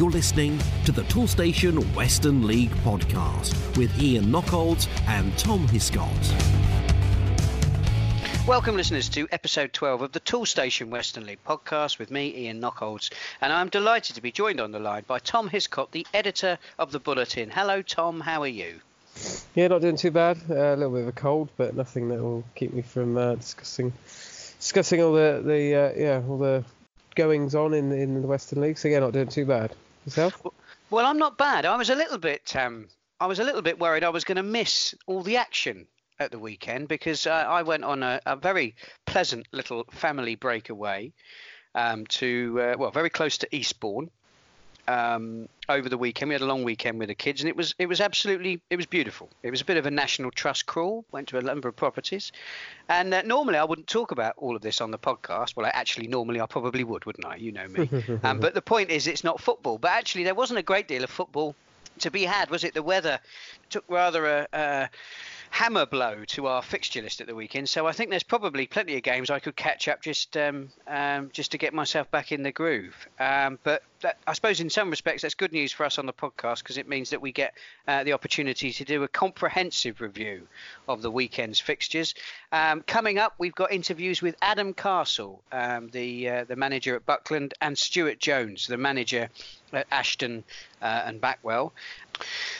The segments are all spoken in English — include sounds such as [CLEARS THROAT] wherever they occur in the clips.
You're listening to the Toolstation Western League podcast with Ian Knockolds and Tom Hiscott. Welcome, listeners, to episode 12 of the Toolstation Western League podcast with me, Ian Knockholds. And I'm delighted to be joined on the line by Tom Hiscott, the editor of the Bulletin. Hello, Tom. How are you? Yeah, not doing too bad. Uh, a little bit of a cold, but nothing that will keep me from uh, discussing discussing all the the uh, yeah all the goings on in in the Western League. So yeah, not doing too bad. Yourself? Well, I'm not bad. I was a little bit um, I was a little bit worried I was going to miss all the action at the weekend because uh, I went on a, a, very pleasant little family breakaway um, to uh, well very close to Eastbourne um, over the weekend. We had a long weekend with the kids, and it was it was absolutely it was beautiful. It was a bit of a national trust crawl. Went to a number of properties, and uh, normally I wouldn't talk about all of this on the podcast. Well, I actually normally I probably would, wouldn't I? You know me. [LAUGHS] um, but the point is, it's not football. But actually, there wasn't a great deal of football to be had, was it? The weather took rather a. a hammer blow to our fixture list at the weekend. So I think there's probably plenty of games I could catch up just um, um, just to get myself back in the groove. Um, but that, I suppose in some respects that's good news for us on the podcast because it means that we get uh, the opportunity to do a comprehensive review of the weekend's fixtures. Um, coming up, we've got interviews with Adam Castle, um, the uh, the manager at Buckland, and Stuart Jones, the manager at Ashton uh, and Backwell.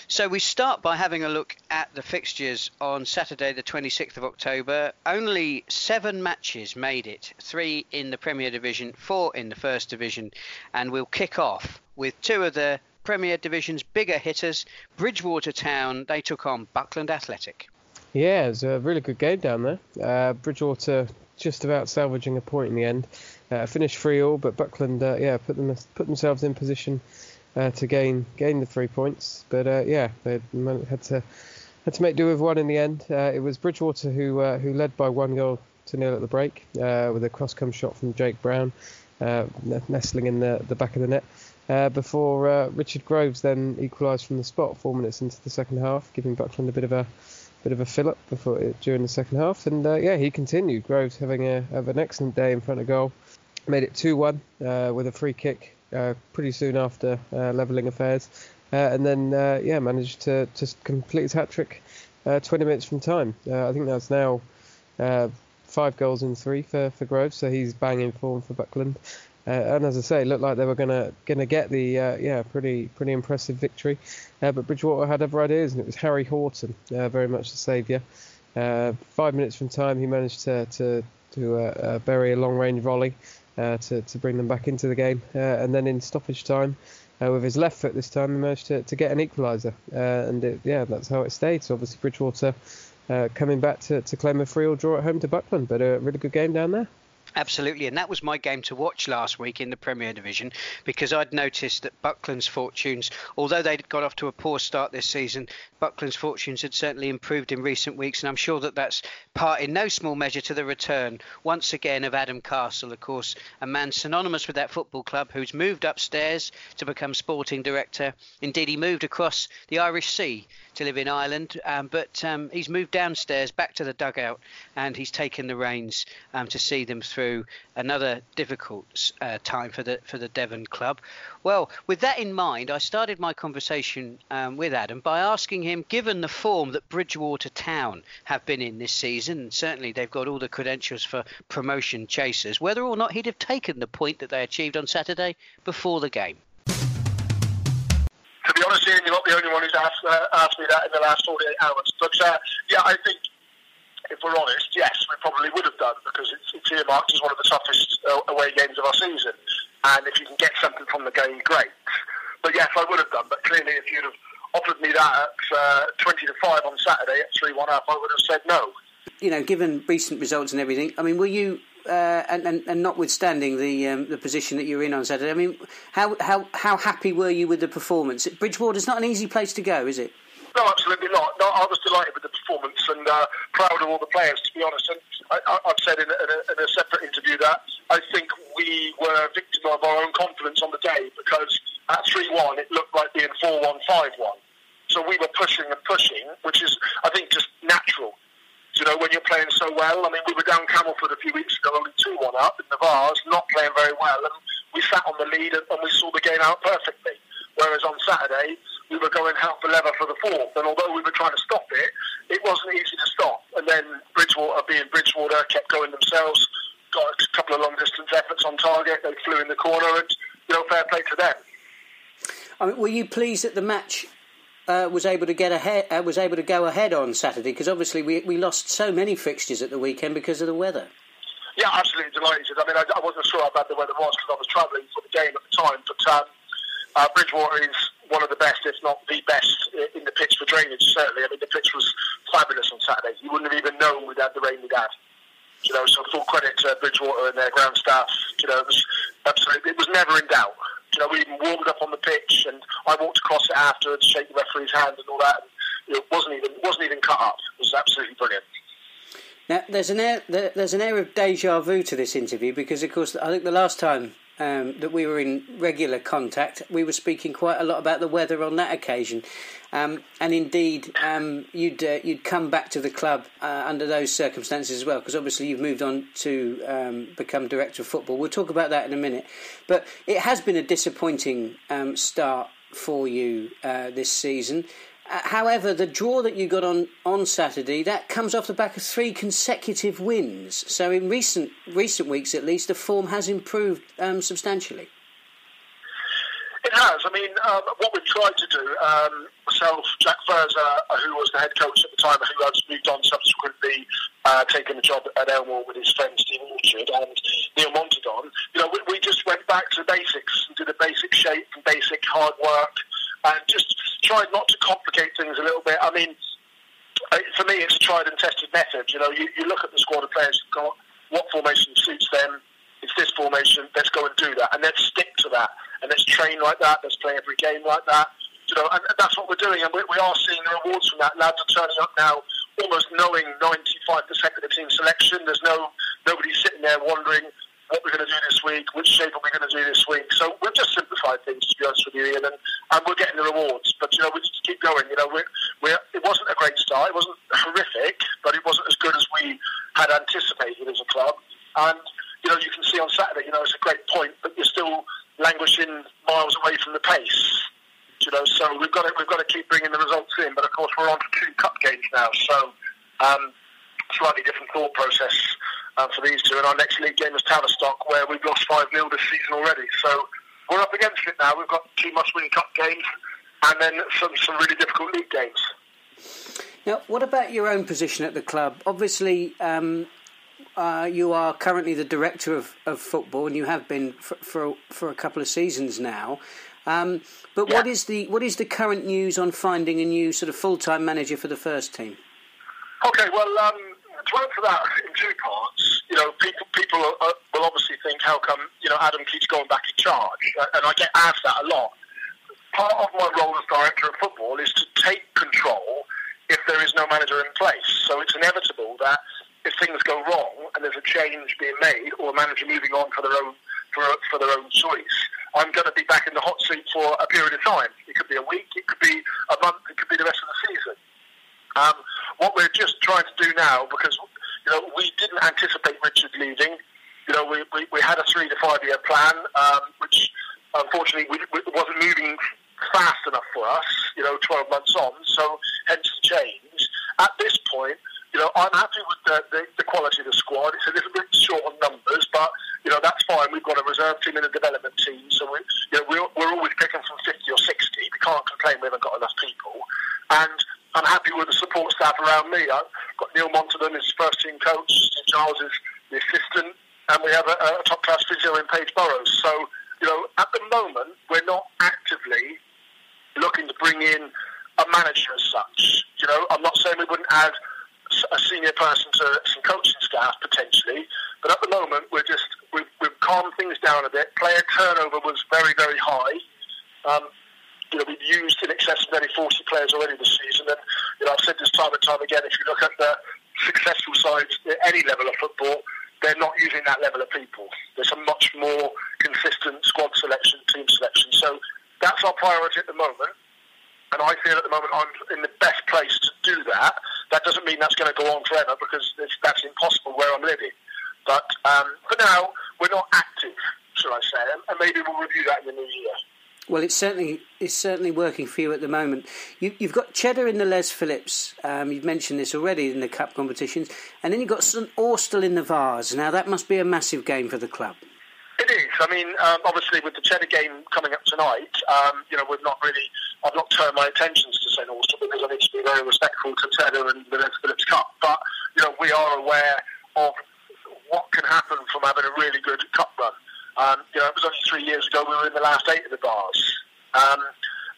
So we start by having a look at the fixtures on Saturday, the 26th of October. Only seven matches made it three in the Premier Division, four in the First Division, and we'll kick off with two of the Premier Division's bigger hitters. Bridgwater Town, they took on Buckland Athletic. Yeah, it was a really good game down there. Uh, Bridgwater just about salvaging a point in the end. Uh, finished three all, but Buckland, uh, yeah, put them put themselves in position uh, to gain gain the three points. But uh, yeah, they had to had to make do with one in the end. Uh, it was Bridgwater who uh, who led by one goal to nil at the break uh, with a cross come shot from Jake Brown, uh, nestling in the the back of the net. before Richard Groves then equalised from the spot four minutes into the second half, giving Buckland a bit of a bit of a fill up before during the second half. And yeah, he continued. Groves having a have an excellent day in front of goal, made it two one with a free kick uh, pretty soon after uh, levelling affairs, uh, and then yeah managed to to complete his hat trick 20 minutes from time. I think that's now five goals in three for, for Groves, so he's banging form for Buckland. Uh, and as I say, it looked like they were gonna gonna get the uh, yeah pretty pretty impressive victory, uh, but Bridgwater had other ideas, and it was Harry Horton, very much the saviour. five minutes from time, he managed to to to bury a long range volley uh, to, to bring them back into the game. Uh, and then in stoppage time, uh, with his left foot this time, he managed to, to get an equaliser. and it, yeah, that's how it stayed. So obviously Bridgwater coming back to, to claim a free or draw at home to Buckland, but a really good game down there. Absolutely, and that was my game to watch last week in the Premier Division because I'd noticed that Buckland's fortunes, although they'd got off to a poor start this season, Buckland's fortunes had certainly improved in recent weeks, and I'm sure that that's part in no small measure to the return once again of Adam Castle, of course, a man synonymous with that football club who's moved upstairs to become sporting director. Indeed, he moved across the Irish Sea to live in Ireland, um, but um, he's moved downstairs back to the dugout and he's taken the reins um, to see them through another difficult uh, time for the for the Devon club. Well, with that in mind, I started my conversation um, with Adam by asking him, given the form that Bridgwater Town have been in this season, certainly they've got all the credentials for promotion chasers, whether or not he'd have taken the point that they achieved on Saturday before the game to be honest, Ian, you're not the only one who's asked, uh, asked me that in the last 48 hours. But uh, yeah, I think if we're honest, yes, we probably would have done because it's, it's earmarked as one of the toughest uh, away games of our season. And if you can get something from the game, great. But yes, I would have done. But clearly, if you'd have offered me that at uh, 20 to 5 on Saturday at 3 1 up, I would have said no. You know, given recent results and everything, I mean, were you uh, and, and, and, notwithstanding the um, the position that you're in on Saturday, I mean, how, how how happy were you with the performance? Bridgwater's not an easy place to go, is it? No, absolutely not. No, I was delighted with the performance and uh, proud of all the players, to be honest. And I, have said in a, in, a, in a, separate interview that I think we were a victim of our own confidence on the day because at 3 1 it looked like being 4 1 5 1. So we were pushing and pushing, which is, I think, just natural you know, when you're playing so well. I mean, we were down Camelford a few weeks ago, only 2 1 up in the Vase, not playing very well. And we sat on the lead and, and we saw the game out perfectly. Whereas on Saturday, we were going hell for leather for the fourth, and although we were trying to stop it, it wasn't easy to stop. And then Bridgwater, being Bridgwater, kept going themselves, got a couple of long distance efforts on target. They flew in the corner, and you know, fair play to them. I mean, were you pleased that the match uh, was able to get ahead? Uh, was able to go ahead on Saturday because obviously we we lost so many fixtures at the weekend because of the weather. Yeah, absolutely delighted. I mean, I, I wasn't sure how bad the weather was because I was travelling for the game at the time, but um, uh, Bridgwater is one of the best, if not the best, uh, in the pitch for drainage. Certainly, I mean, the pitch was fabulous on Saturday. You wouldn't have even known we'd had the rain we'd had. You know, so full credit to Bridgwater and their ground staff. You know, it was absolutely, it was never in doubt. You know, we even warmed up on the pitch, and I walked across it afterwards, shake the referee's hand and all that. And it wasn't even wasn't even cut up. It was absolutely brilliant. Now, there's an air there's an air of deja vu to this interview because, of course, I think the last time um, that we were in regular contact, we were speaking quite a lot about the weather on that occasion. Um, and indeed, um, you'd uh, you'd come back to the club uh, under those circumstances as well, because obviously you've moved on to um, become director of football. We'll talk about that in a minute. But it has been a disappointing um, start for you uh, this season. Uh, however, the draw that you got on, on Saturday that comes off the back of three consecutive wins. So in recent recent weeks, at least, the form has improved um, substantially. It has. I mean, um, what we've tried to do, um, myself, Jack Furzer, uh, who was the head coach at the time, who has moved on subsequently, uh, taking a job at Elmore with his friend Steve Orchard and Neil Montadon, you know, we, we just went back to the basics and did a basic shape and basic hard work and just tried not to complicate things a little bit. I mean, for me, it's a tried and tested method. You know, you, you look at the squad of players you've got, what formation suits them. It's this formation. Let's go and do that, and let's stick to that, and let's train like that. Let's play every game like that. You know, and, that's what we're doing, and we, we are seeing the rewards from that. Lads are turning up now, almost knowing 95% of the team selection. There's no nobody sitting there wondering what we're going to do this week, which shape are we going to do this week. So we've just simplified things, to be honest with you, Ian, and, and we're getting the rewards. But, you know, we need to keep going. You know, we're, we're, it wasn't a great start. It wasn't horrific, but it wasn't as good as we had anticipated as a club. And, you know, you can see on Saturday, you know, it's a great point, but you're still languishing miles away from the pace. You know, so we've got to, we've got to keep bringing the results in. But, of course, we're on to two cup games now, so... Um, slightly different thought process uh, for these two. And our next league game is Tavistock, where we've lost 5 0 this season already. So we're up against it now. We've got two must win cup games and then some, some really difficult league games. Now, what about your own position at the club? Obviously, um, uh, you are currently the director of, of football, and you have been for for, for a couple of seasons now. Um, but yeah. what is the what is the current news on finding a new sort of full time manager for the first team? Okay, well, um, to answer that in two parts, know, people people are, will obviously think, how come you know Adam keeps going back in charge? Uh, and I get asked that a lot. Part of my role as director of football is to take control if there is no manager in place. So it's inevitable that if things go wrong and there's a change being made or a manager moving on for their own for, for their own choice, I'm going to be back in the hot seat for a period of time. It could be a week, it could be a month, it could be the rest of the season. Um, what we're just trying to do now, because you know we didn't anticipate Richard leaving. You know, we, we, we had a three to five year plan, um, which unfortunately we, we wasn't moving fast enough for us. You know, 12 months on, so hence the change. At this point, you know, I'm happy with the, the, the, quality of the squad. It's a little bit short on numbers, but you know that's fine. We've got a reserve team and a development team, so we, you know, we're, we're always picking from 50 or 60. We can't complain we haven't got enough people, and I'm happy with the support staff around me. I've Neil Montadon as first team coach, Steve is the assistant, and we have a, a top class physio in Paige Burrows. So, you know, at the moment, we're not actively looking to bring in a manager as such. You know, I'm not saying we wouldn't add a senior person to some coaching staff potentially, but at the moment, we're just, we've, we've calmed things down a bit. Player turnover was very, very high. Um, you know, we've used in excess of nearly 40 players already this season. And, you know, I've said this time and time again, if you look at the successful sides at any level of football, they're not using that level of people. There's a much more consistent squad selection, team selection. So that's our priority at the moment. And I feel at the moment I'm in the best place to do that. That doesn't mean that's going to go on forever because that's impossible where I'm living. But um, for now, we're not active, shall I say, and maybe we'll review that in the new year. Well, it's certainly it's certainly working for you at the moment. You, have got Cheddar in the Les Phillips. Um, you've mentioned this already in the cup competitions, and then you've got St Austell in the Vase. Now that must be a massive game for the club. It is. I mean, um, obviously with the Cheddar game coming up tonight, um, you know, we've not really, I've not turned my attentions to St Austell because I need to be very respectful to Cheddar and the Les Phillips Cup. But you know, we are aware of what can happen from having a really good cup run. Um, you know, it was only three years ago we were in the last eight of the Vase. Um,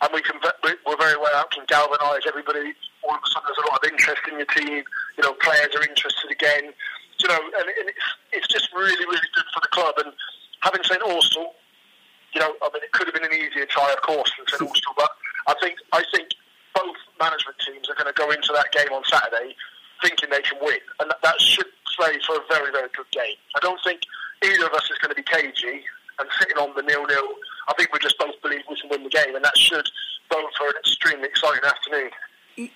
and we can, we're very well out, can galvanise everybody. All of a sudden there's a lot of interest in your team. You know, players are interested again. You know, and, and it's, it's just really, really good for the club. And having St Austell, you know, I mean, it could have been an easier tie, of course, than St Austell, but I think I think management teams are going to go into that game on Saturday thinking they can win, and that, that should play for a very, very good game. I don't think either of us is going to be cagey and sitting on the nil-nil. I think we just both believe we can win the game, and that should bode for an extremely exciting afternoon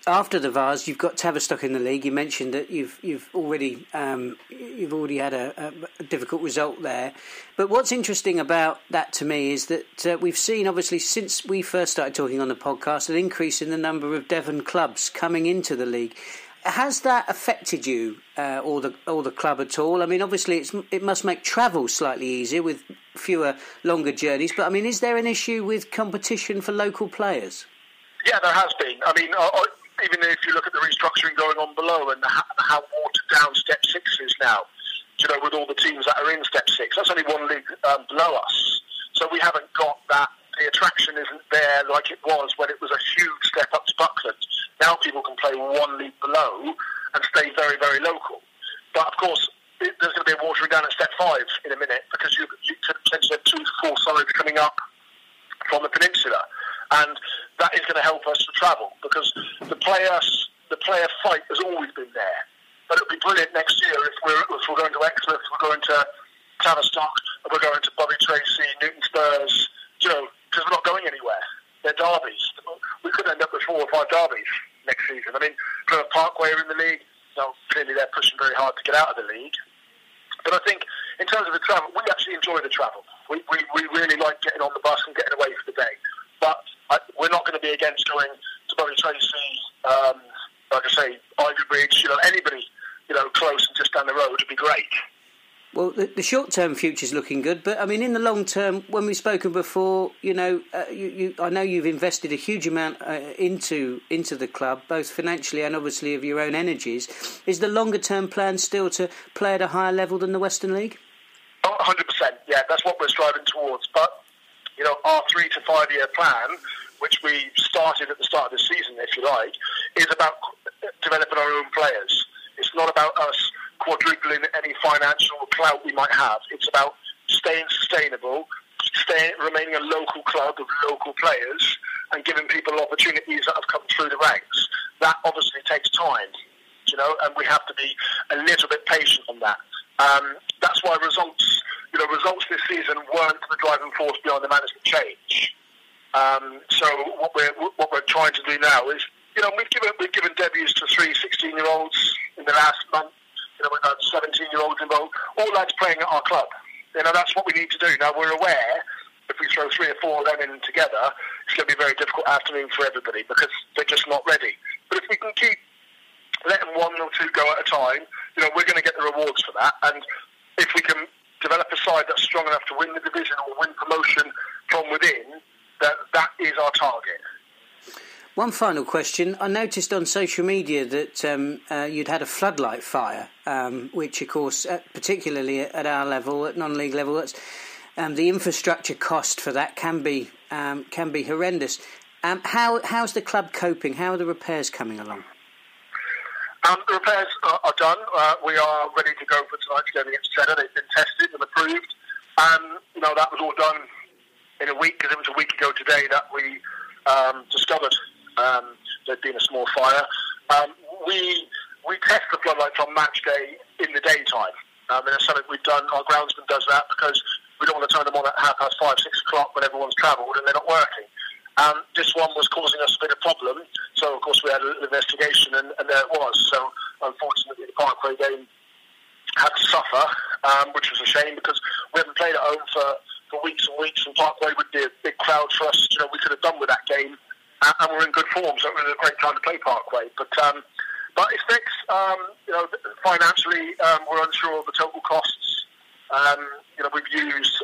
after the Vase, you've got Tavistock in the league. You mentioned that you've you've already um, you've already had a, a, difficult result there. But what's interesting about that to me is that uh, we've seen, obviously, since we first started talking on the podcast, an increase in the number of Devon clubs coming into the league. Has that affected you uh, or the or the club at all? I mean, obviously, it must make travel slightly easier with fewer longer journeys. But I mean, is there an issue with competition for local players? Yeah, there has been. I mean, uh, uh, even if you look at the restructuring going on below and how, watered down Step Six is now, you know, with all the teams that are in Step Six, that's only one league um, below us. So we haven't got that. The attraction isn't there like it was when it was a huge step up to Buckland. Now people can play one league below and stay very, very local. But of course, it, there's going to be a watering down at Step Five in a minute because you, you could potentially have two four sides coming up from the peninsula and that is going to help us to travel because the player the player fight has always been there. But it'll be brilliant next year if we're if we're going to Exmouth, we're going to Tavistock, and we're going to Bovey Tracey, Newton Spurs, you know, because we're not going anywhere. They're derbies. We could end up with four or five derbies next season. I mean, Plymouth Parkway are in the league. So clearly they're pushing very hard to get out of the league. But I think in terms of the travel, we actually enjoy the travel. We, we, we really like getting on the bus and getting away for the day. But I, we're not going to be against going to Bovey Tracey, um, like I say, Ivybridge, you know, anybody, you know, close and just down the road would be great. Well, the, the short term future is looking good, but I mean, in the long term, when we've spoken before, you know, uh, you, you, I know you've invested a huge amount uh, into into the club, both financially and obviously of your own energies. Is the longer term plan still to play at a higher level than the Western League? Oh, 100%. Yeah, that's what we're striving towards. But you know, our three to five year plan, which we started at the start of the season, if you like, is about developing our own players. It's not about us quadrupling any financial clout we might have. It's about staying sustainable, staying, remaining a local club of local players, and giving people opportunities that have come through the ranks. That obviously takes time, you know, and we have to be a little bit patient on that. Um, that's why results you know, results this season weren't the driving force behind the management change. Um, so what we're what we're trying to do now is, you know, we've given we've given debuts to three 16 year olds in the last month. You know, we've had 17 year olds involved. All lads playing at our club. You know, that's what we need to do. Now we're aware if we throw three or four of them in together, it's going to be a very difficult afternoon for everybody because they're just not ready. But if we can keep letting one or two go at a time, you know, we're going to get the rewards for that. And if we can develop a side that's strong enough to win the division or win promotion from within, that that is our target. One final question. I noticed on social media that um, uh, you'd had a floodlight fire, um, which, of course, uh, particularly at our level, at non-league level, that's, um, the infrastructure cost for that can be um, can be horrendous. Um, how how's the club coping? How are the repairs coming along? Um, the repairs are, are done. Uh, we are ready to go for tonight's game against Cheddar. They've been tested and approved. And, you know, that was all done in a week because it was a week ago today that we um, discovered um, there'd been a small fire. Um, we we test the floodlights on match day in the daytime. Um, and it's something we've done. Our groundsman does that because we don't want to turn them on at half past five, six o'clock when everyone's travelled and they're not working. Um, this one was causing us a bit of problem, so of course we had an investigation, and, and there it was. So unfortunately, the Parkway game had to suffer, um, which was a shame because we haven't played at home for for weeks and weeks, and Parkway would be a big crowd for us. You know, we could have done with that game, and, and we're in good form, so it was a great time to play Parkway. But um, but it's fixed. Um, you know, financially, um, we're unsure of the total costs. Um, you know, we've used,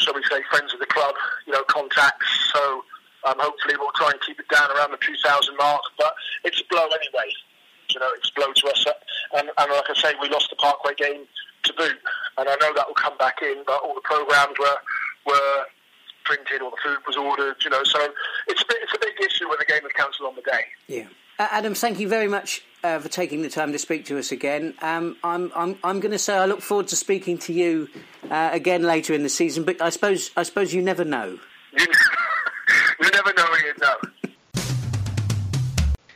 shall we say, friends of the club, you know, contacts. So um, hopefully we'll try and keep it down around the 2,000 mark. But it's a blow anyway. You know, it's a blow to us. And, and like I say, we lost the Parkway game to boot. And I know that will come back in, but all the programs were were printed or the food was ordered. You know, so it's a bit, it's a big issue when the game is cancelled on the day. Yeah. Uh, Adam, thank you very much uh, for taking the time to speak to us again. Um, I'm, I'm, I'm going to say I look forward to speaking to you uh, again later in the season, but I suppose, I suppose you never know. You, [LAUGHS] you never know, you know.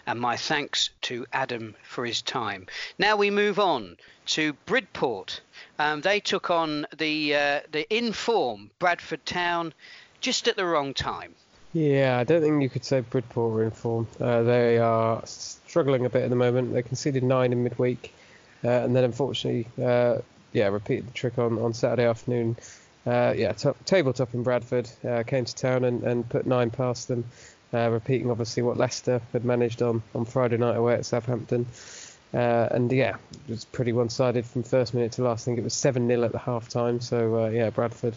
And my thanks to Adam for his time. Now we move on to Bridport. Um, they took on the uh, the inform Bradford Town just at the wrong time. Yeah, I don't think you could say Bridport were in form. Uh, they are struggling a bit at the moment. They conceded nine in midweek, uh, and then unfortunately, uh, yeah, repeated the trick on, on Saturday afternoon. Uh, yeah, top, tabletop in Bradford uh, came to town and, and put nine past them, uh, repeating obviously what Leicester had managed on, on Friday night away at Southampton. and yeah, it was pretty one-sided from first minute to last. I think it was seven 0 at the half time. So yeah, Bradford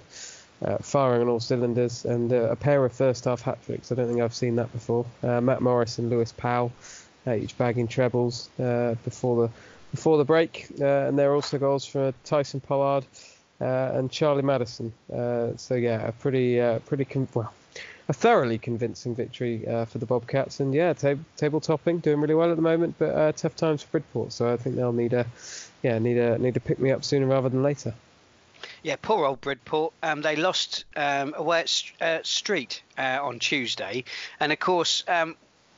uh, firing on all cylinders, and uh, a pair of first half hat tricks. I don't think I've seen that before. Uh, Matt Morris and Lewis Powell, uh, each bagging trebles uh, before the before the break, uh, and there are also goals for Tyson Pollard and Charlie Maddison. so yeah, a pretty pretty con- well. A thoroughly convincing victory for the Bobcats, and yeah, tab- table topping, doing really well at the moment, but tough times for Bridport. So I think they'll need a, yeah, need a need to pick me up sooner rather than later. Yeah, poor old Bridport. Um, they lost um, away at uh, Street uh, on Tuesday, and of course, um,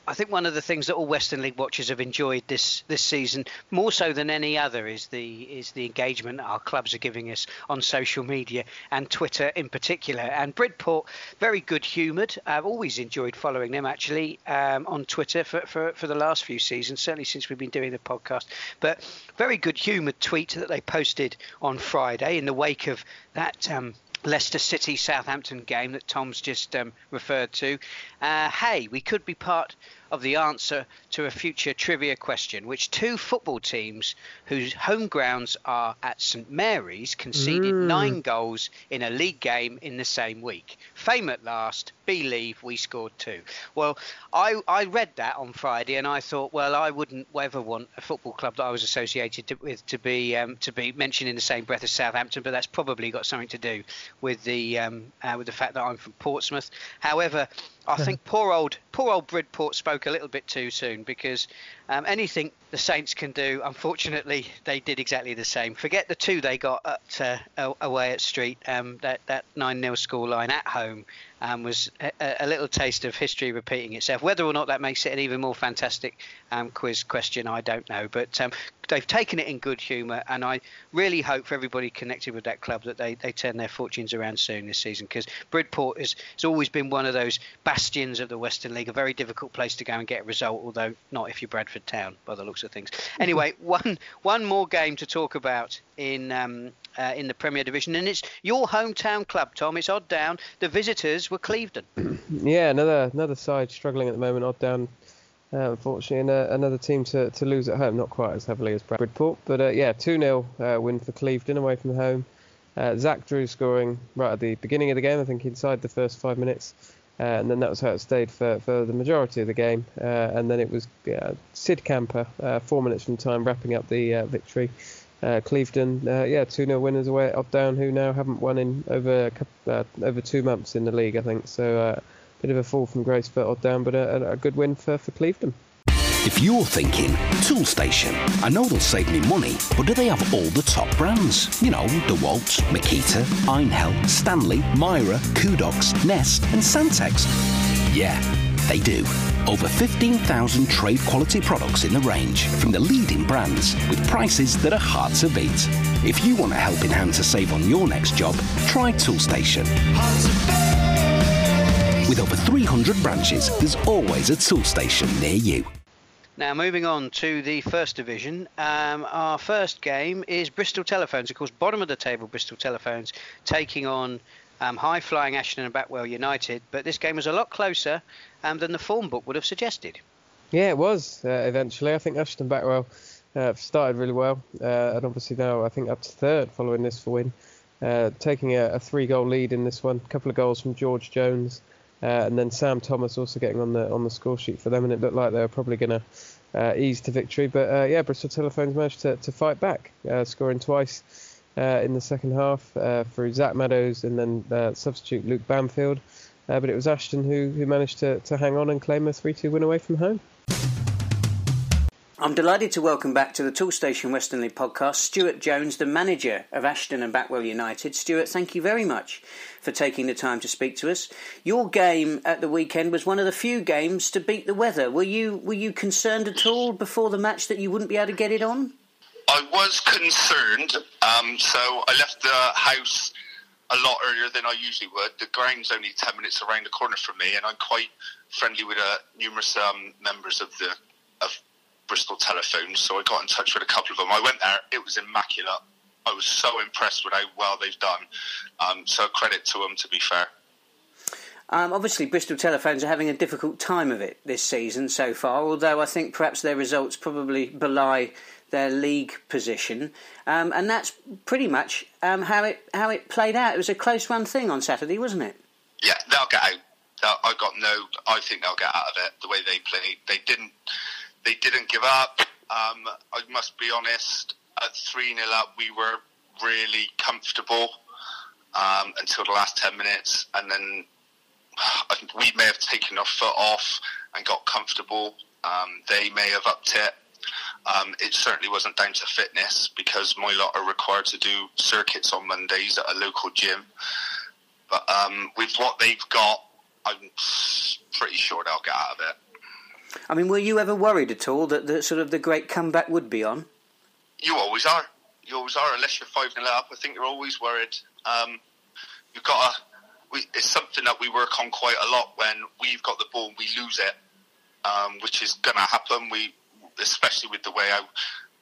I think one of the things that all Western League watchers have enjoyed this this season, more so than any other, is the is the engagement our clubs are giving us on social media and Twitter in particular. And Bridport, very good humoured. I've always enjoyed following them actually um, on Twitter for, for for the last few seasons, certainly since we've been doing the podcast. But very good humoured tweet that they posted on Friday in the wake of that. Um, Leicester City Southampton game that Tom's just um, referred to. Uh, hey, we could be part of the answer to a future trivia question, which two football teams whose home grounds are at St Mary's conceded mm. nine goals in a league game in the same week. Fame at last, believe we scored two. Well, I, I read that on Friday and I thought, well, I wouldn't ever want a football club that I was associated to, with to be um, to be mentioned in the same breath as Southampton, but that's probably got something to do with the um, uh, with the fact that I'm from Portsmouth. However, I think poor old poor old Bridport spoke a little bit too soon because um, anything the Saints can do, unfortunately, they did exactly the same. Forget the two they got at, uh, away at Street. Um, that that nine 0 score line at home um, was a, a, little taste of history repeating itself. Whether or not that makes it an even more fantastic um, quiz question, I don't know. But um, they've taken it in good humour, and I really hope for everybody connected with that club that they, they turn their fortunes around soon this season because Bridport has, has always been one of those bastions of the Western League, a very difficult place to go and get a result, although not if you're Bradford Town by the looks of things. Anyway, [LAUGHS] one one more game to talk about in um, uh, in the Premier Division, and it's your hometown club, Tom. It's Odd Down. The visitors were Clevedon. [CLEARS THROAT] yeah, another another side struggling at the moment. Odd Down, uh, unfortunately, and uh, another team to, to lose at home. Not quite as heavily as Bridport, but uh, yeah, two 0 uh, win for Clevedon away from home. Uh, Zach Drew scoring right at the beginning of the game. I think inside the first five minutes. Uh, and then that was how it stayed for, for the majority of the game. Uh, and then it was yeah, Sid Camper, uh, four minutes from time, wrapping up the victory. Clevedon, yeah, 2 0 winners away at Down, who now haven't won in over couple, over two months in the league, I think. So a bit of a fall from grace for Odd Down, but a, a good win for, for Clevedon. If you're thinking, Toolstation, I know they'll save me money, but do they have all the top brands? You know, DeWalt, Makita, Einhell, Stanley, Mira, Kudox, Nest, and Santex. Yeah, they do. Over 15,000 trade quality products in the range from the leading brands with prices that are hard to beat. If you want a helping hand to save on your next job, try Toolstation. With over 300 branches, there's always a Toolstation near you. Now, moving on to the first division, um, our first game is Bristol Telephones. Of course, bottom of the table, Bristol Telephones taking on um, high flying Ashton and Backwell United. But this game was a lot closer um, than the form book would have suggested. Yeah, it was uh, eventually. I think Ashton Backwell uh, started really well, uh, and obviously now I think up to third following this for win, uh, taking a, a three-goal lead in this one. A couple of goals from George Jones, uh, and then Sam Thomas also getting on the on the score sheet for them, and it looked like they were probably going to uh, ease to victory. But uh, yeah, Bristol Telephones managed to, to fight back, uh, scoring twice uh, in the second half uh, through Zach Meadows and then substitute Luke Bamfield. but it was Ashton who, who managed to, to hang on and claim a 3 2 win away from home. I'm delighted to welcome back to the Toolstation Western League podcast Stuart Jones, the manager of Ashton and Backwell United. Stuart, thank you very much for taking the time to speak to us. Your game at the weekend was one of the few games to beat the weather. Were you were you concerned at all before the match that you wouldn't be able to get it on? I was concerned, um, so I left the house a lot earlier than I usually would. The ground's only ten minutes around the corner from me, and I'm quite friendly with uh, numerous um, members of the of Bristol Telephones, so I got in touch with a couple of them. I went there; it was immaculate. I was so impressed with how well they've done. Um, so credit to them, to be fair. Um, obviously, Bristol Telephones are having a difficult time of it this season so far. Although I think perhaps their results probably belie their league position, um, and that's pretty much um, how it how it played out. It was a close run thing on Saturday, wasn't it? Yeah, they'll get out. I got no. I think they'll get out of it the way they played. They didn't they didn't give up. Um, I must be honest. At three 0 up, we were really comfortable um, until the last ten minutes, and then [SIGHS] we may have taken our foot off and got comfortable. Um, they may have upped it. Um, it certainly wasn't down to fitness because my lot are required to do circuits on Mondays at a local gym. But um, with what they've got, I'm [SIGHS] pretty sure they'll get out of it. I mean, were you ever worried at all that the sort of the great comeback would be on? You always are. You always are, unless you're five 0 up. I think you're always worried. Um, you've got. We, it's something that we work on quite a lot when we've got the ball and we lose it, um, which is going to happen. We, especially with the way I,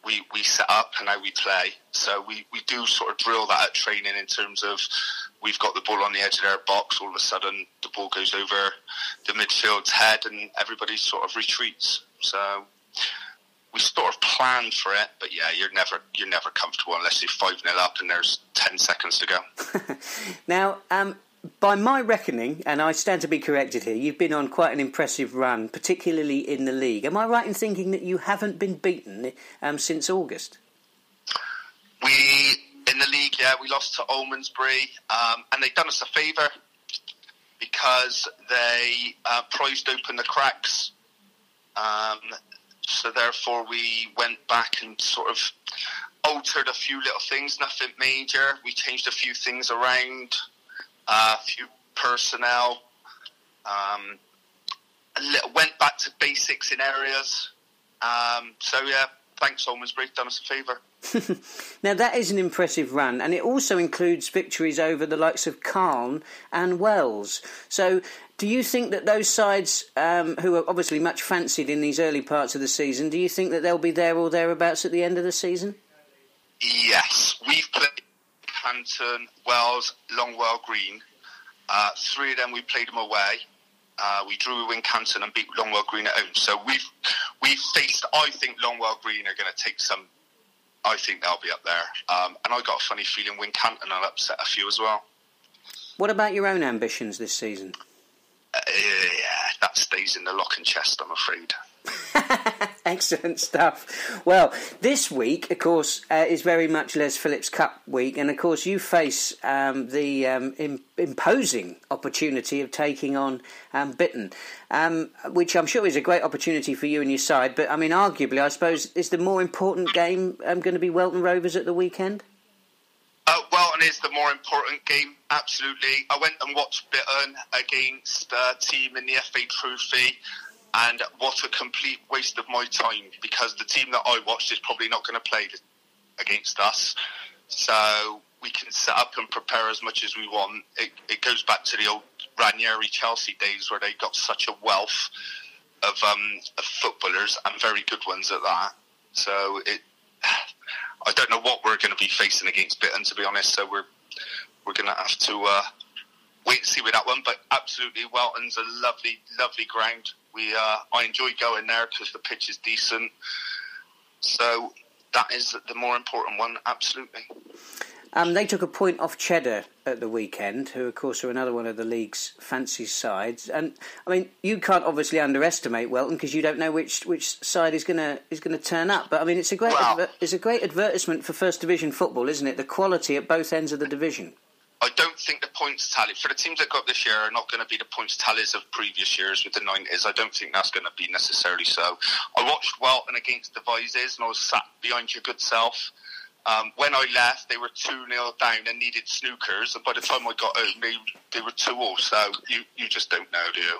we we set up and how we play. So we, we do sort of drill that at training in terms of we've got the ball on the edge of their box. All of a sudden, the ball goes over the midfield's head, and everybody sort of retreats. So we sort of planned for it, but yeah, you're never you're never comfortable unless you're five 0 up and there's ten seconds to go. [LAUGHS] now, um, by my reckoning, and I stand to be corrected here, you've been on quite an impressive run, particularly in the league. Am I right in thinking that you haven't been beaten um, since August? We in the league, yeah, we lost to Almondsbury, um, and they've done us a favour because they uh, prized open the cracks. Um, so therefore, we went back and sort of altered a few little things, nothing major. We changed a few things around, uh, a few personnel. Um, little, went back to basics in areas. Um, so yeah, thanks, Almondsbury, done us a favour. [LAUGHS] now that is an impressive run, and it also includes victories over the likes of Calne and Wells. So, do you think that those sides, um, who are obviously much fancied in these early parts of the season, do you think that they'll be there or thereabouts at the end of the season? Yes, we've played Canton, Wells, Longwell Green. Uh, three of them we played them away. Uh, we drew with Wincanton and beat Longwell Green at home. So we've we've faced. I think Longwell Green are going to take some I think they'll be up there. Um, and I got a funny feeling Wincanton will upset a few as well. What about your own ambitions this season? Uh, yeah, that stays in the lock and chest, I'm afraid. [LAUGHS] Excellent stuff. Well, this week, of course, uh, is very much Les Phillips Cup week, and of course, you face um, the um, Im- imposing opportunity of taking on um, Bitton, um, which I'm sure is a great opportunity for you and your side. But I mean, arguably, I suppose, is the more important game um, going to be Welton Rovers at the weekend? Uh, Welton is the more important game, absolutely. I went and watched Bitton against a team in the FA Trophy and what a complete waste of my time because the team that I watched is probably not going to play against us. So we can set up and prepare as much as we want. It, it goes back to the old Ranieri Chelsea days where they got such a wealth of, um, of footballers and very good ones at that. So it, [SIGHS] I don't know what we're going to be facing against Bitton, to be honest. So we're we're going to have to uh, wait and see with that one. But absolutely, Welton's a lovely, lovely ground. We uh, I enjoy going there because the pitch is decent. So that is the more important one, absolutely. Um, they took a point off Cheddar at the weekend, who of course are another one of the league's fancy sides. And I mean, you can't obviously underestimate Welton because you don't know which which side is gonna is gonna turn up. But I mean, it's a great Well- adver- it's a great advertisement for First Division football, isn't it? The quality at both ends of the division. I don't think the points tally for the teams that got this year are not going to be the points tallies of previous years with the 90s. I don't think that's going to be necessarily so. I watched Welton against Devizes and I was sat behind your good self. Um, when I left, they were 2 0 down and needed snookers. And by the time I got home, they, they were 2 all. So you, you just don't know, do you?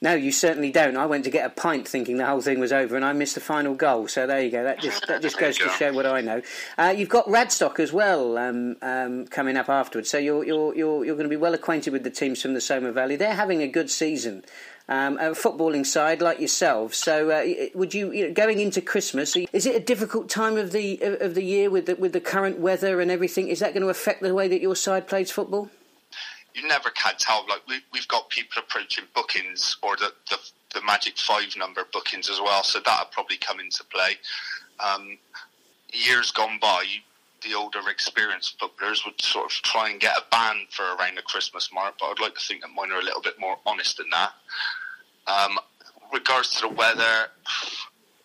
No, you certainly don't. I went to get a pint thinking the whole thing was over, and I missed the final goal. So there you go. That just that just [LAUGHS] goes to show what I know. Uh, you've got Radstock as well um, um, coming up afterwards. So you're you're you're you're going to be well acquainted with the teams from the Somer Valley. They're having a good season. Um, a footballing side like yourselves. So, uh, would you, you know, going into Christmas? Is it a difficult time of the of the year with the, with the current weather and everything? Is that going to affect the way that your side plays football? You never can tell. Like we, we've got people approaching bookings or the, the the magic five number bookings as well, so that'll probably come into play. Um, years gone by, the older experienced footballers would sort of try and get a ban for around the Christmas mark, but I'd like to think that mine are a little bit more honest than that. Um, regards to the weather,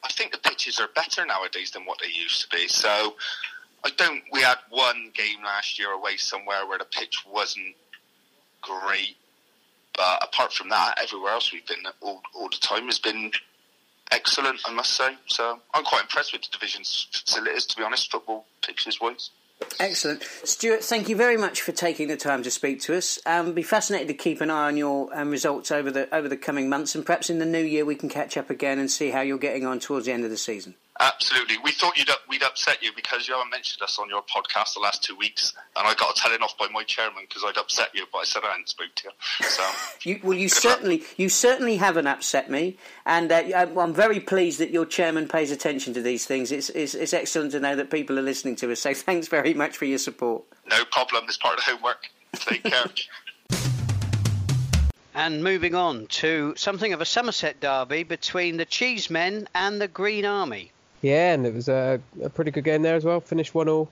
I think the pitches are better nowadays than what they used to be. So I don't. We had one game last year away somewhere where the pitch wasn't great, but apart from that, everywhere else we've been all, all the time has been excellent. I must say. So I'm quite impressed with the division's facilities, to be honest, football pitches wise. Excellent. Stuart, thank you very much for taking the time to speak to us. Um, be fascinated to keep an eye on your um, results over the over the coming months, and perhaps in the new year we can catch up again and see how you're getting on towards the end of the season. Absolutely. We thought you'd up, we'd upset you because you haven't mentioned us on your podcast the last two weeks, and I got a telling off by my chairman because I'd upset you, but I said I hadn't spoke to you. So [LAUGHS] You, well, you certainly you certainly haven't upset me, and uh, I'm I'm very pleased that your chairman pays attention to these things. It's, it's it's excellent to know that people are listening to us. So thanks very much for your support. no problem. It's part of the homework. Take care. [LAUGHS] And moving on to something of a Somerset derby between the Cheesemen and the Green Army. Yeah, and it was a, a pretty good game there as well. Finished one all,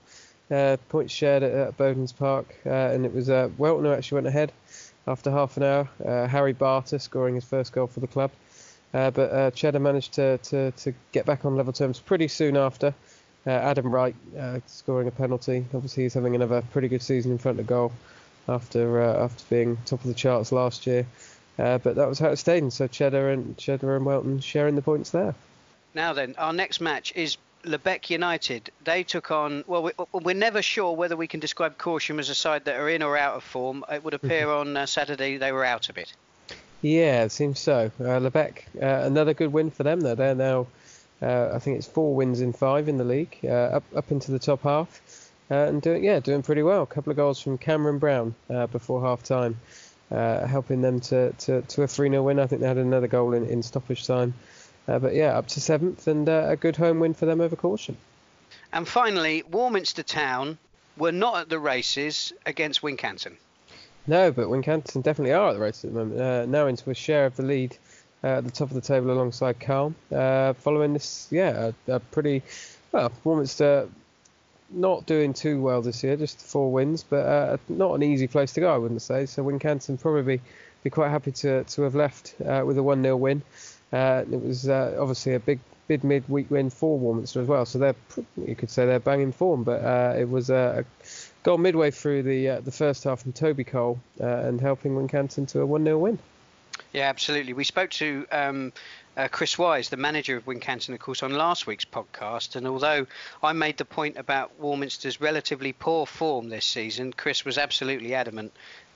uh, points shared at, at Bowden's Park, uh, and it was uh, Welton who actually went ahead after half an hour. Uh, Harry Barter scoring his first goal for the club, uh, but uh, Cheddar managed to, to, to get back on level terms pretty soon after. Uh, Adam Wright scoring a penalty. Obviously, he's having another pretty good season in front of goal after after being top of the charts last year. But that was how it stayed. So Cheddar and Cheddar and Welton sharing the points there. Now then, our next match is Lebeq United. They took on. Well, we, we're never sure whether we can describe Corsham as a side that are in or out of form. It would appear on uh, Saturday they were out of it. Yeah, it seems so. Uh, Lebec, uh, another good win for them. Though they're now, uh, I think it's four wins in five in the league, uh, up up into the top half, uh, and doing yeah doing pretty well. A couple of goals from Cameron Brown uh, before half time, uh, helping them to, to, to a 3 0 win. I think they had another goal in, in stoppage time. Uh, but yeah, up to seventh and uh, a good home win for them over Corsham. And finally, Warminster Town were not at the races against Wincanton. No, but Wincanton definitely are at the races at the moment. Uh, now into a share of the lead uh, at the top of the table alongside Calne. Uh, following this, yeah, a, a pretty well, Warminster not doing too well this year, just four wins, but uh, not an easy place to go, I wouldn't say. So Wincanton probably be quite happy to to have left uh, with a one 0 win. Uh, it was uh, obviously a big big mid-week win for Warminster as well, so they're you could say they're banging form. But uh, it was a goal midway through the uh, the first half from Toby Cole uh, and helping Wincanton to a one 0 win. Yeah, absolutely. We spoke to um, uh, Chris Wise, the manager of Wincanton, of course, on last week's podcast. And although I made the point about Warminster's relatively poor form this season, Chris was absolutely adamant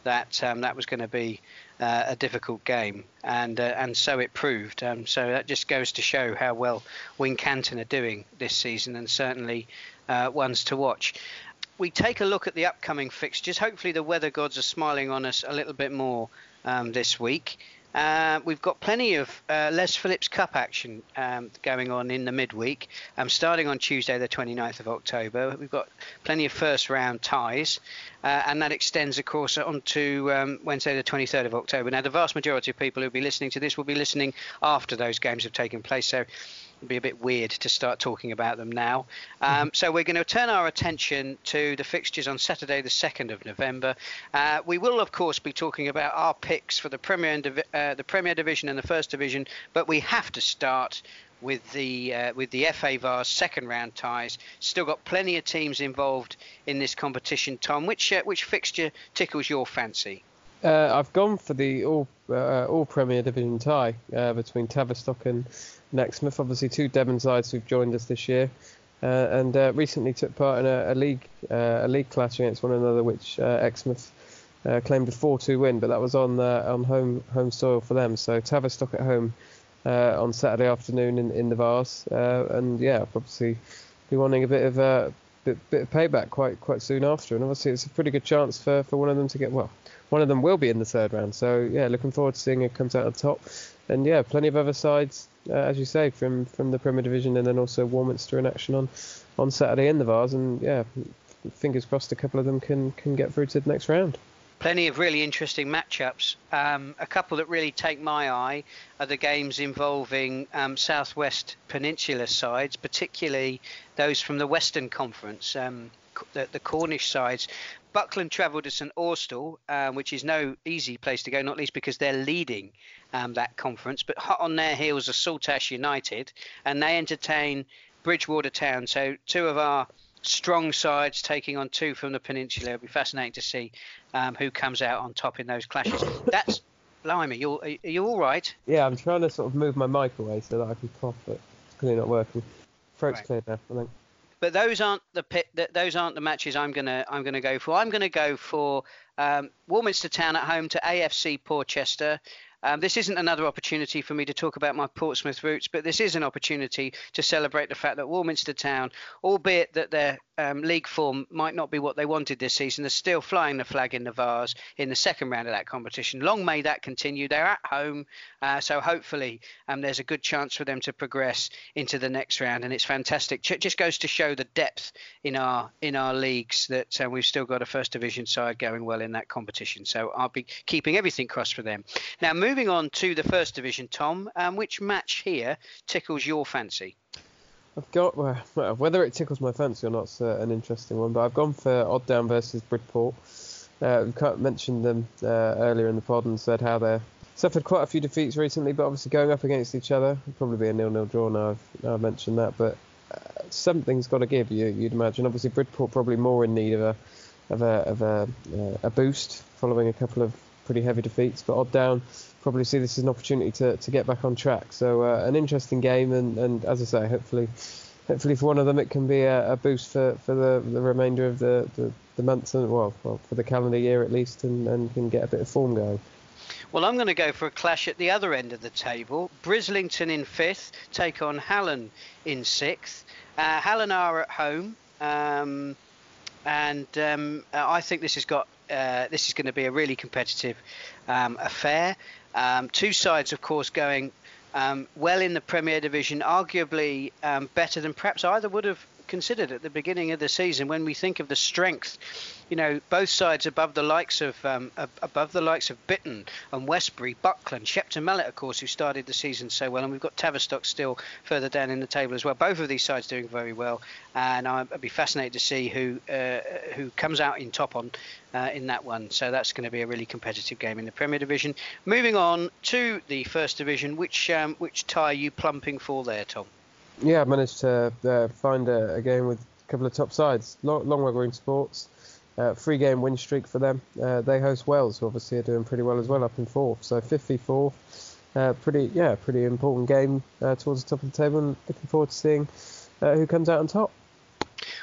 that um, that was going to be uh, a difficult game, and uh, and so it proved. Um, so that just goes to show how well Wincanton are doing this season, and certainly uh, ones to watch. We take a look at the upcoming fixtures. Hopefully, the weather gods are smiling on us a little bit more um, this week. Uh, we've got plenty of uh, Les Phillips Cup action um, going on in the midweek, um, starting on Tuesday, the 29th of October. We've got plenty of first round ties, uh, and that extends, of course, on to um, Wednesday, the 23rd of October. Now, the vast majority of people who will be listening to this will be listening after those games have taken place, so It'd be a bit weird to start talking about them now. Um, so we're going to turn our attention to the fixtures on Saturday, the 2nd of November. Uh, we will, of course, be talking about our picks for the Premier, and Divi- uh, the Premier Division and the First Division, but we have to start with the uh, with the FA Vase second round ties. Still got plenty of teams involved in this competition. Tom, which uh, which fixture tickles your fancy? Uh, I've gone for the all uh, all Premier Division tie uh, between Tavistock and Exmouth. Obviously, two Devon sides who've joined us this year, uh, and uh, recently took part in a, a league uh, a league clash against one another, which Exmouth claimed a 4-2 win, but that was on on home home soil for them. So Tavistock at home on Saturday afternoon in, in the Vase, and yeah, obviously be wanting a bit of a bit, bit of payback quite quite soon after, and obviously it's a pretty good chance for, for one of them to get well. One of them will be in the third round, so yeah, looking forward to seeing who comes out on top. And yeah, plenty of other sides uh, as you say, from from the Premier Division, and then also Warminster in action on on Saturday in the Vase. and yeah, fingers crossed a couple of them can can get through to the next round. Plenty of really interesting matchups. Um, a couple that really take my eye are the games involving um, Southwest Peninsula sides, particularly those from the Western Conference. Um, the, the, Cornish sides. Buckland travelled to St Austell, um, which is no easy place to go, not least because they're leading um, that conference. But hot on their heels are Saltash United, and they entertain Bridgwater Town. So two of our strong sides taking on two from the peninsula. It'll be fascinating to see um, who comes out on top in those clashes. [COUGHS] That's blimey, you're, are you all right? Yeah, I'm trying to sort of move my mic away so that I can cough, but it's clearly not working. Throat's right. cleared now, I think but those aren't the pit, those aren't the matches I'm gonna I'm gonna go for. I'm gonna go for um, Warminster Town at home to AFC Portchester. Um, this isn't another opportunity for me to talk about my Portsmouth roots, but this is an opportunity to celebrate the fact that Warminster Town, albeit that their um, league form might not be what they wanted this season, are still flying the flag in the Vase in the second round of that competition. Long may that continue. They're at home, uh, so hopefully um, there's a good chance for them to progress into the next round, and it's fantastic. It just goes to show the depth in our in our leagues that uh, we've still got a first division side going well in that competition. So I'll be keeping everything crossed for them. Now moving on to the first division, Tom, um, which match here tickles your fancy? I've got well, whether it tickles my fancy or not is uh, an interesting one, but I've gone for Odd Down versus Bridport. Uh, we mentioned them uh, earlier in the pod and said how they suffered quite a few defeats recently, but obviously going up against each other, It'd probably be a nil-nil draw now. I've, now I've mentioned that, but uh, something's got to give. You, would imagine. Obviously, Bridport probably more in need of a of a of a, uh, a boost following a couple of pretty heavy defeats, but Odd Down probably see this as an opportunity to, to get back on track. So uh, an interesting game, and, and as I say, hopefully, hopefully for one of them it can be a, a boost for, for the, the remainder of the, the, the months and well, well for the calendar year at least, and, and can get a bit of form going. Well, I'm going to go for a clash at the other end of the table. Brislington in fifth, take on Hallen in sixth. Uh, Hallen are at home. Um, and um, I think this has got uh, this is going to be a really competitive um, affair. Um, two sides, of course, going um, well in the Premier Division, arguably um, better than perhaps either would have considered at the beginning of the season when we think of the strength you know both sides above the likes of um, above the likes of Bitton and Westbury, Buckland, Shepton Mallet, of course, who started the season so well, and we've got Tavistock still further down in the table as well. Both of these sides doing very well, and I'd be fascinated to see who uh, who comes out in top on uh, in that one. So that's going to be a really competitive game in the Premier Division. Moving on to the First Division, which um, which tie are you plumping for there, Tom? Yeah, I managed to uh, find a, a, game with a couple of top sides. Long, Longwell Green Sports, uh, three game win streak for them. Uh, they host Wells, who obviously are doing pretty well as well, up in fourth. So 54, uh, pretty yeah, pretty important game uh, towards the top of the table. And looking forward to seeing uh, who comes out on top.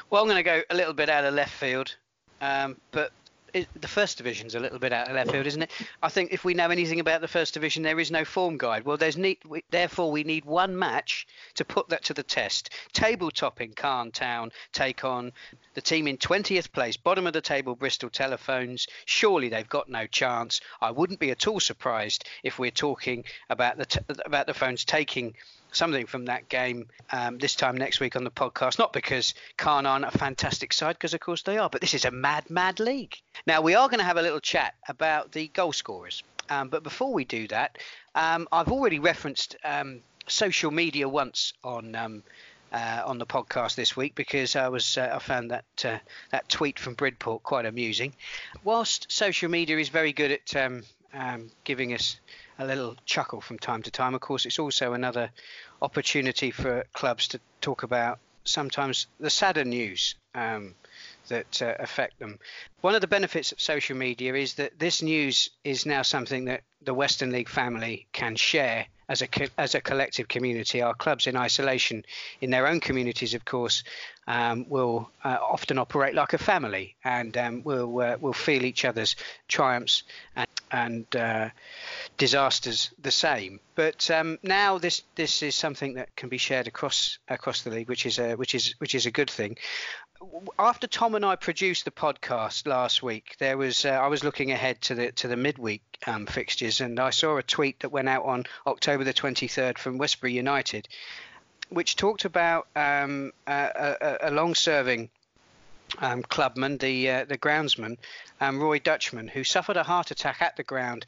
Well, I'm going to go a little bit out of left field, um, but it, the first division's a little bit out of left field, isn't it? I think if we know anything about the first division, there is no form guide. Well, there's need, we, therefore we need one match to put that to the test. Table topping Calne Town take on the team in 20th place, bottom of the table Bristol Telephones. Surely they've got no chance. I wouldn't be at all surprised if we're talking about the t- about the phones taking something from that game um, this time next week on the podcast. Not because Calne aren't a fantastic side, because of course they are, but this is a mad, mad league. Now we are going to have a little chat about the goal scorers. Um, but before we do that, um, I've already referenced um, social media once on um, uh, on the podcast this week because I was uh, I found that uh, that tweet from Bridport quite amusing. Whilst social media is very good at um, um, giving us a little chuckle from time to time. Of course, it's also another opportunity for clubs to talk about sometimes the sadder news um, that uh, affect them. One of the benefits of social media is that this news is now something that the Western League family can share as a as a collective community. Our clubs in isolation in their own communities, of course, um, will uh, often operate like a family and um, will uh, will feel each other's triumphs and, and uh, disasters the same. But um, now this this is something that can be shared across across the league, which is a which is which is a good thing after Tom and I produced the podcast last week, there was uh, I was looking ahead to the to the midweek um, fixtures, and I saw a tweet that went out on October the 23rd from Westbury United, which talked about um, a, a, a long-serving um, clubman, the uh, the groundsman, um, Roy Dutchman, who suffered a heart attack at the ground,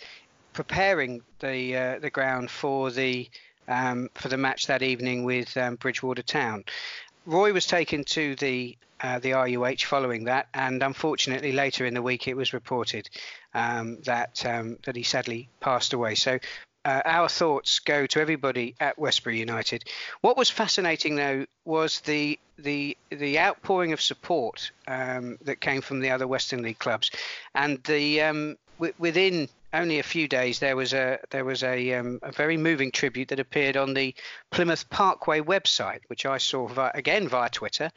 preparing the uh, the ground for the um, for the match that evening with um, Bridgwater Town. Roy was taken to the uh, the RUH following that, and unfortunately later in the week it was reported um, that um, that he sadly passed away. So. Uh, our thoughts go to everybody at Westbury United. What was fascinating, though, was the the the outpouring of support um, that came from the other Western League clubs, and the um, w- within only a few days, there was a there was a, um, a very moving tribute that appeared on the Plymouth Parkway website, which I saw again via Twitter,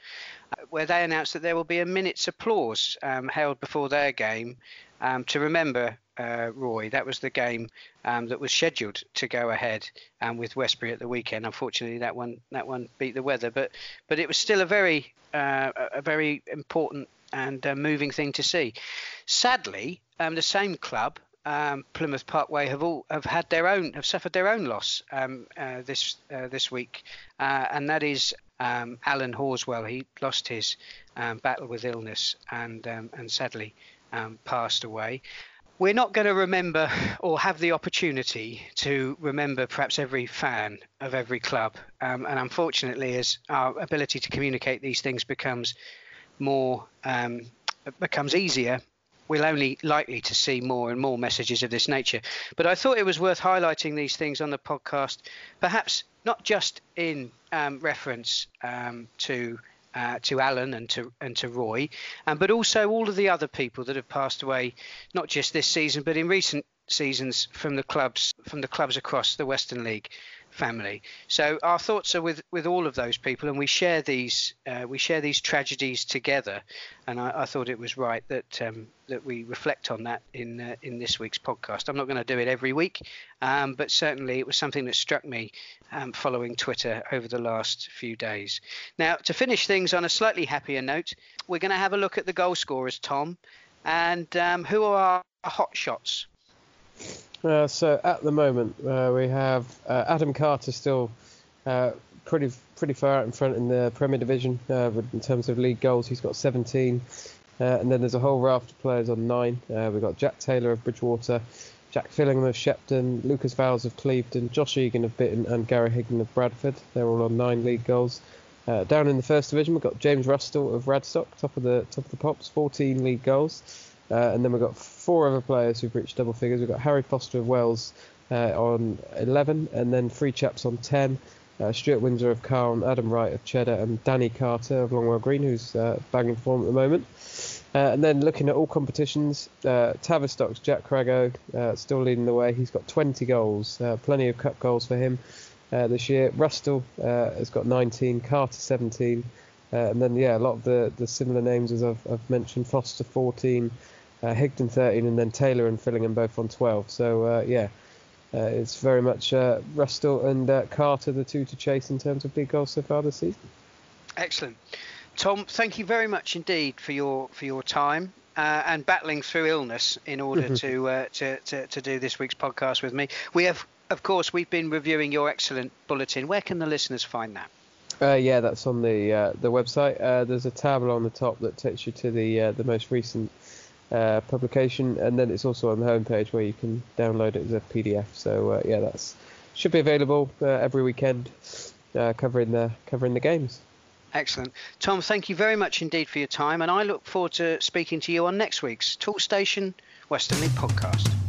uh, where they announced that there will be a minute's applause um, held before their game um, to remember uh, Roy. That was the game um, that was scheduled to go ahead um, with Westbury at the weekend. Unfortunately, that one that one beat the weather, but but it was still a very uh, a very important and uh, moving thing to see. Sadly, um, the same club um, Plymouth Parkway have all have had their own have suffered their own loss um, uh, this uh, this week, uh, and that is um, Alan Horswell. He lost his battle with illness and and sadly passed away. We're not going to remember or have the opportunity to remember perhaps every fan of every club, and unfortunately, as our ability to communicate these things becomes more becomes easier we're only likely to see more and more messages of this nature. But I thought it was worth highlighting these things on the podcast, perhaps not just in um, reference um, to. Uh, to Alan and to and to Roy, um, but also all of the other people that have passed away, not just this season, but in recent seasons from the clubs from the clubs across the Western League family. So our thoughts are with, with all of those people, and we share these uh, we share these tragedies together. And I, I thought it was right that um, that we reflect on that in uh, in this week's podcast. I'm not going to do it every week, um, but certainly it was something that struck me um, following Twitter over the last few days. Now to finish things on a slightly happier note, we're going to have a look at the goal scorers, Tom, and um, who are our hot shots. Uh, so at the moment, uh, we have uh, Adam Carter still uh, pretty pretty far out in front in the Premier Division uh, in terms of league goals. He's got 17, uh, and then there's a whole raft of players on nine. we've got Jack Taylor of Bridgwater, Jack Fillingham of Shepton, Lucas Vowles of Clevedon, Josh Egan of Bitton, and Gary Higgin of Bradford. They're all on nine league goals. down in the first division, we've got James Rustall of Radstock, top of the top of the pops, 14 league goals. Uh, and then we've got four other players who've reached double figures. We've got Harry Foster of Wells uh, on 11, and then three chaps on 10. Uh, Stuart Windsor of Calne, Adam Wright of Cheddar, and Danny Carter of Longwell Green, who's uh, banging form at the moment. Uh, and then looking at all competitions, uh, Tavistock's Jack Crago still leading the way. He's got 20 goals, plenty of cup goals for him this year. Rustall has got 19, Carter 17, and then yeah, a lot of the, the similar names as I've, I've mentioned. Foster 14, uh, Higden 13, and then Taylor and Fillingham both on 12. So uh, yeah, uh, it's very much uh, Rustall and uh, Carter the two to chase in terms of big goals so far this season. Excellent, Tom. Thank you very much indeed for your for your time. Uh, and battling through illness in order [LAUGHS] to, uh, to, to to do this week's podcast with me. We have, of course, we've been reviewing your excellent bulletin. Where can the listeners find that? Uh, yeah, that's on the uh, the website. Uh, there's a tab on the top that takes you to the uh, the most recent uh, publication, and then it's also on the homepage where you can download it as a PDF. So uh, yeah, that's should be available every weekend, covering the covering the games. Excellent, Tom. Thank you very much indeed for your time, and I look forward to speaking to you on next week's Toolstation Western League podcast.